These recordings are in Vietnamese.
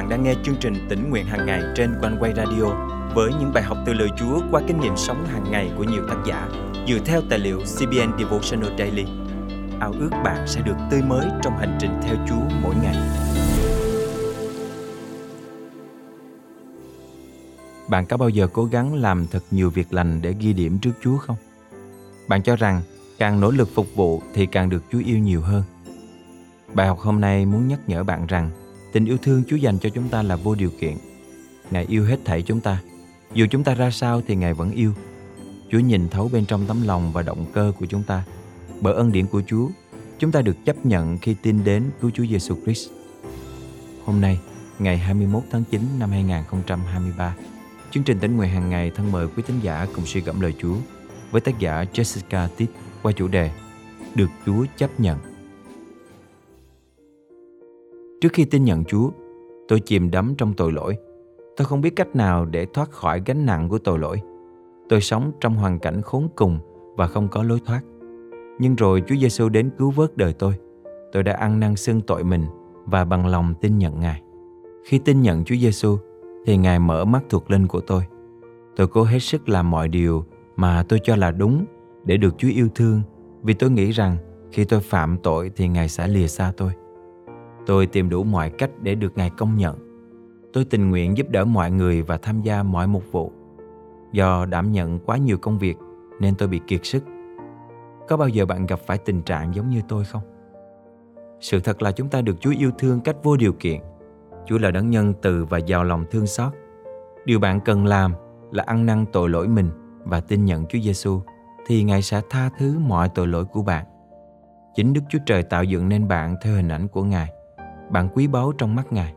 bạn đang nghe chương trình tỉnh nguyện hàng ngày trên quanh quay radio với những bài học từ lời Chúa qua kinh nghiệm sống hàng ngày của nhiều tác giả dựa theo tài liệu CBN Devotional Daily. Ao ước bạn sẽ được tươi mới trong hành trình theo Chúa mỗi ngày. Bạn có bao giờ cố gắng làm thật nhiều việc lành để ghi điểm trước Chúa không? Bạn cho rằng càng nỗ lực phục vụ thì càng được Chúa yêu nhiều hơn. Bài học hôm nay muốn nhắc nhở bạn rằng tình yêu thương Chúa dành cho chúng ta là vô điều kiện. Ngài yêu hết thảy chúng ta. Dù chúng ta ra sao thì Ngài vẫn yêu. Chúa nhìn thấu bên trong tấm lòng và động cơ của chúng ta. Bởi ân điển của Chúa, chúng ta được chấp nhận khi tin đến cứu Chúa Giêsu Christ. Hôm nay, ngày 21 tháng 9 năm 2023, chương trình tỉnh nguyện hàng ngày thân mời quý tín giả cùng suy gẫm lời Chúa với tác giả Jessica Titt qua chủ đề Được Chúa chấp nhận. Trước khi tin nhận Chúa, tôi chìm đắm trong tội lỗi. Tôi không biết cách nào để thoát khỏi gánh nặng của tội lỗi. Tôi sống trong hoàn cảnh khốn cùng và không có lối thoát. Nhưng rồi Chúa Giêsu đến cứu vớt đời tôi. Tôi đã ăn năn xưng tội mình và bằng lòng tin nhận Ngài. Khi tin nhận Chúa Giêsu thì Ngài mở mắt thuộc linh của tôi. Tôi cố hết sức làm mọi điều mà tôi cho là đúng để được Chúa yêu thương vì tôi nghĩ rằng khi tôi phạm tội thì Ngài sẽ lìa xa tôi. Tôi tìm đủ mọi cách để được Ngài công nhận. Tôi tình nguyện giúp đỡ mọi người và tham gia mọi mục vụ. Do đảm nhận quá nhiều công việc, nên tôi bị kiệt sức. Có bao giờ bạn gặp phải tình trạng giống như tôi không? Sự thật là chúng ta được Chúa yêu thương cách vô điều kiện. Chúa là đấng nhân từ và giàu lòng thương xót. Điều bạn cần làm là ăn năn tội lỗi mình và tin nhận Chúa Giêsu thì Ngài sẽ tha thứ mọi tội lỗi của bạn. Chính Đức Chúa Trời tạo dựng nên bạn theo hình ảnh của Ngài bạn quý báu trong mắt Ngài.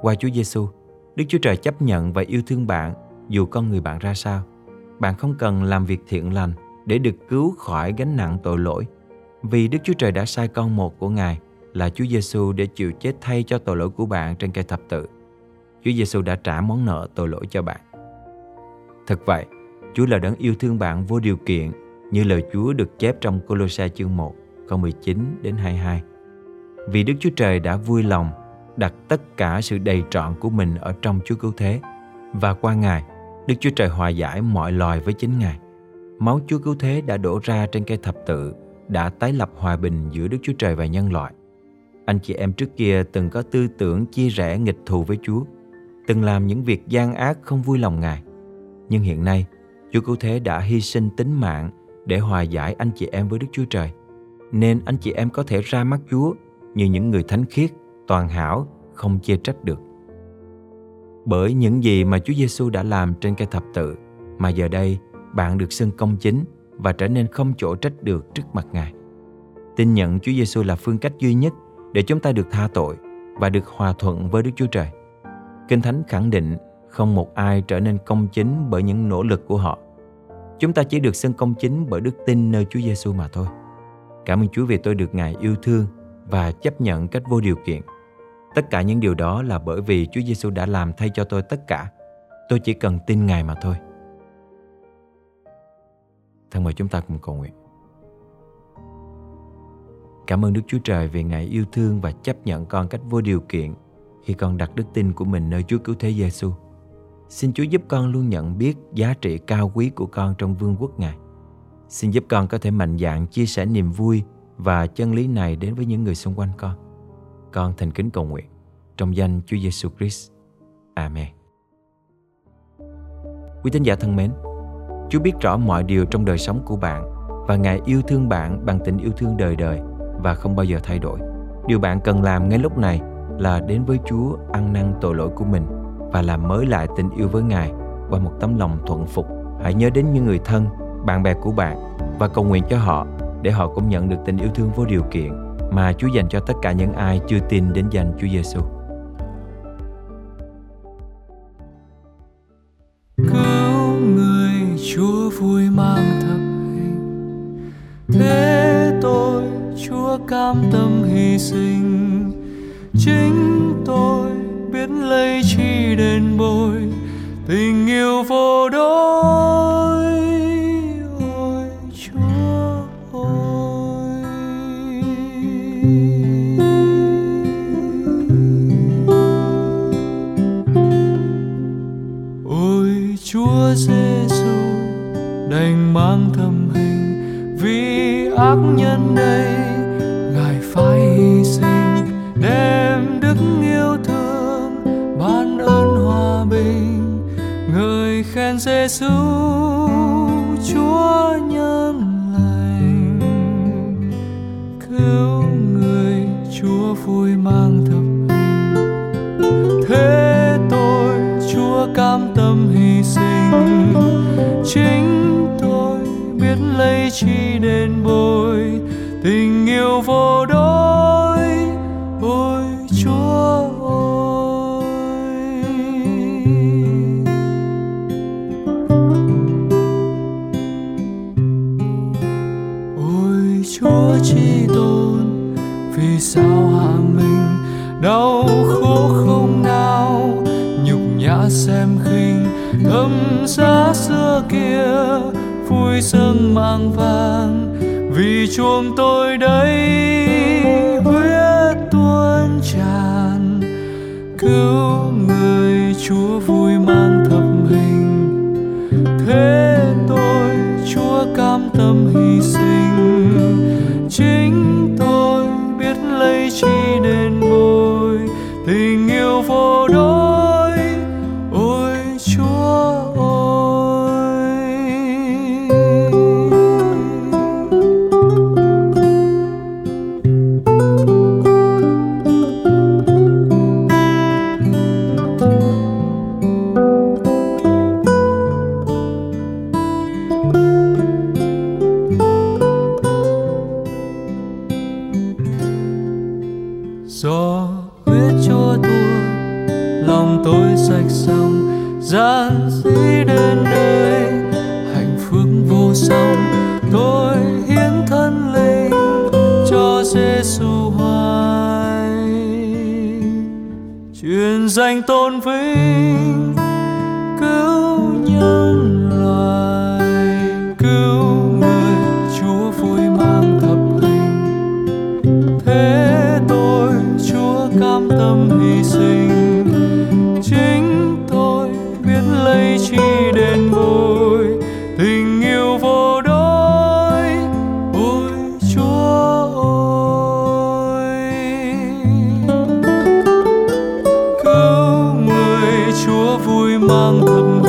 Qua Chúa Giêsu, Đức Chúa Trời chấp nhận và yêu thương bạn dù con người bạn ra sao. Bạn không cần làm việc thiện lành để được cứu khỏi gánh nặng tội lỗi, vì Đức Chúa Trời đã sai con một của Ngài là Chúa Giêsu để chịu chết thay cho tội lỗi của bạn trên cây thập tự. Chúa Giêsu đã trả món nợ tội lỗi cho bạn. Thật vậy, Chúa là đấng yêu thương bạn vô điều kiện như lời Chúa được chép trong Colosse chương 1, câu 19 đến 22 vì Đức Chúa Trời đã vui lòng đặt tất cả sự đầy trọn của mình ở trong Chúa Cứu Thế và qua Ngài, Đức Chúa Trời hòa giải mọi loài với chính Ngài. Máu Chúa Cứu Thế đã đổ ra trên cây thập tự đã tái lập hòa bình giữa Đức Chúa Trời và nhân loại. Anh chị em trước kia từng có tư tưởng chia rẽ nghịch thù với Chúa, từng làm những việc gian ác không vui lòng Ngài. Nhưng hiện nay, Chúa Cứu Thế đã hy sinh tính mạng để hòa giải anh chị em với Đức Chúa Trời. Nên anh chị em có thể ra mắt Chúa như những người thánh khiết, toàn hảo, không chê trách được. Bởi những gì mà Chúa Giêsu đã làm trên cây thập tự, mà giờ đây bạn được xưng công chính và trở nên không chỗ trách được trước mặt Ngài. Tin nhận Chúa Giêsu là phương cách duy nhất để chúng ta được tha tội và được hòa thuận với Đức Chúa Trời. Kinh Thánh khẳng định không một ai trở nên công chính bởi những nỗ lực của họ. Chúng ta chỉ được xưng công chính bởi đức tin nơi Chúa Giêsu mà thôi. Cảm ơn Chúa vì tôi được Ngài yêu thương và chấp nhận cách vô điều kiện. Tất cả những điều đó là bởi vì Chúa Giêsu đã làm thay cho tôi tất cả. Tôi chỉ cần tin Ngài mà thôi. Thân mời chúng ta cùng cầu nguyện. Cảm ơn Đức Chúa Trời vì Ngài yêu thương và chấp nhận con cách vô điều kiện khi con đặt đức tin của mình nơi Chúa Cứu Thế Giêsu. Xin Chúa giúp con luôn nhận biết giá trị cao quý của con trong vương quốc Ngài. Xin giúp con có thể mạnh dạn chia sẻ niềm vui và chân lý này đến với những người xung quanh con. Con thành kính cầu nguyện trong danh Chúa Giêsu Christ. Amen. Quý tín giả thân mến, Chúa biết rõ mọi điều trong đời sống của bạn và Ngài yêu thương bạn bằng tình yêu thương đời đời và không bao giờ thay đổi. Điều bạn cần làm ngay lúc này là đến với Chúa ăn năn tội lỗi của mình và làm mới lại tình yêu với Ngài qua một tấm lòng thuận phục. Hãy nhớ đến những người thân, bạn bè của bạn và cầu nguyện cho họ để họ cũng nhận được tình yêu thương vô điều kiện mà Chúa dành cho tất cả những ai chưa tin đến danh Chúa Giêsu. Cứu người Chúa vui mang thập hình Thế tôi Chúa cam tâm hy sinh Chính tôi biết lấy chi Giêsu đành mang thầm hình vì ác nhân đây ngài phải hy sinh, đem đức yêu thương, ban ơn hòa bình. Người khen Giêsu Chúa nhân lành. Cứu người Chúa vui mang chính tôi biết lấy chi nên bồi. Tình yêu vô đối ôi chúa ơi. Ôi chúa chi tôn, vì sao hạ mình đau khổ không nào? Nhục nhã xem khinh thâm giá xưa kia, vui sương mang vàng vì chuông tôi đây huyết tuôn tràn. Cứu người chúa vui mang thập hình. Thế tôi, chúa cam tâm hy sinh. Hoài truyền danh tôn vinh, cứu nhân loại cứu người Chúa vui mang thập hình thế tôi, chúa cam tâm hy sinh. Vui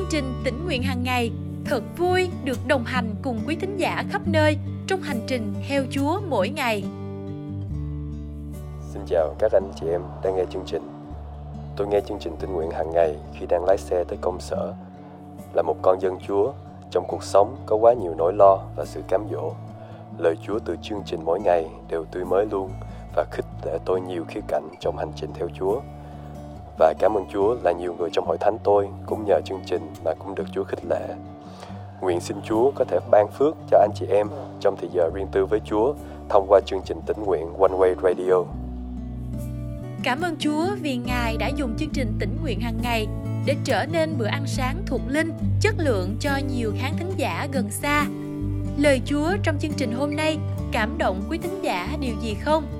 chương trình tỉnh nguyện hàng ngày thật vui được đồng hành cùng quý thính giả khắp nơi trong hành trình theo Chúa mỗi ngày. Xin chào các anh chị em đang nghe chương trình. Tôi nghe chương trình tình nguyện hàng ngày khi đang lái xe tới công sở. Là một con dân Chúa, trong cuộc sống có quá nhiều nỗi lo và sự cám dỗ. Lời Chúa từ chương trình mỗi ngày đều tươi mới luôn và khích lệ tôi nhiều khía cạnh trong hành trình theo Chúa. Và cảm ơn Chúa là nhiều người trong hội thánh tôi cũng nhờ chương trình mà cũng được Chúa khích lệ. Nguyện xin Chúa có thể ban phước cho anh chị em trong thời giờ riêng tư với Chúa thông qua chương trình tỉnh nguyện One Way Radio. Cảm ơn Chúa vì Ngài đã dùng chương trình tỉnh nguyện hàng ngày để trở nên bữa ăn sáng thuộc linh, chất lượng cho nhiều khán thính giả gần xa. Lời Chúa trong chương trình hôm nay cảm động quý thính giả điều gì không?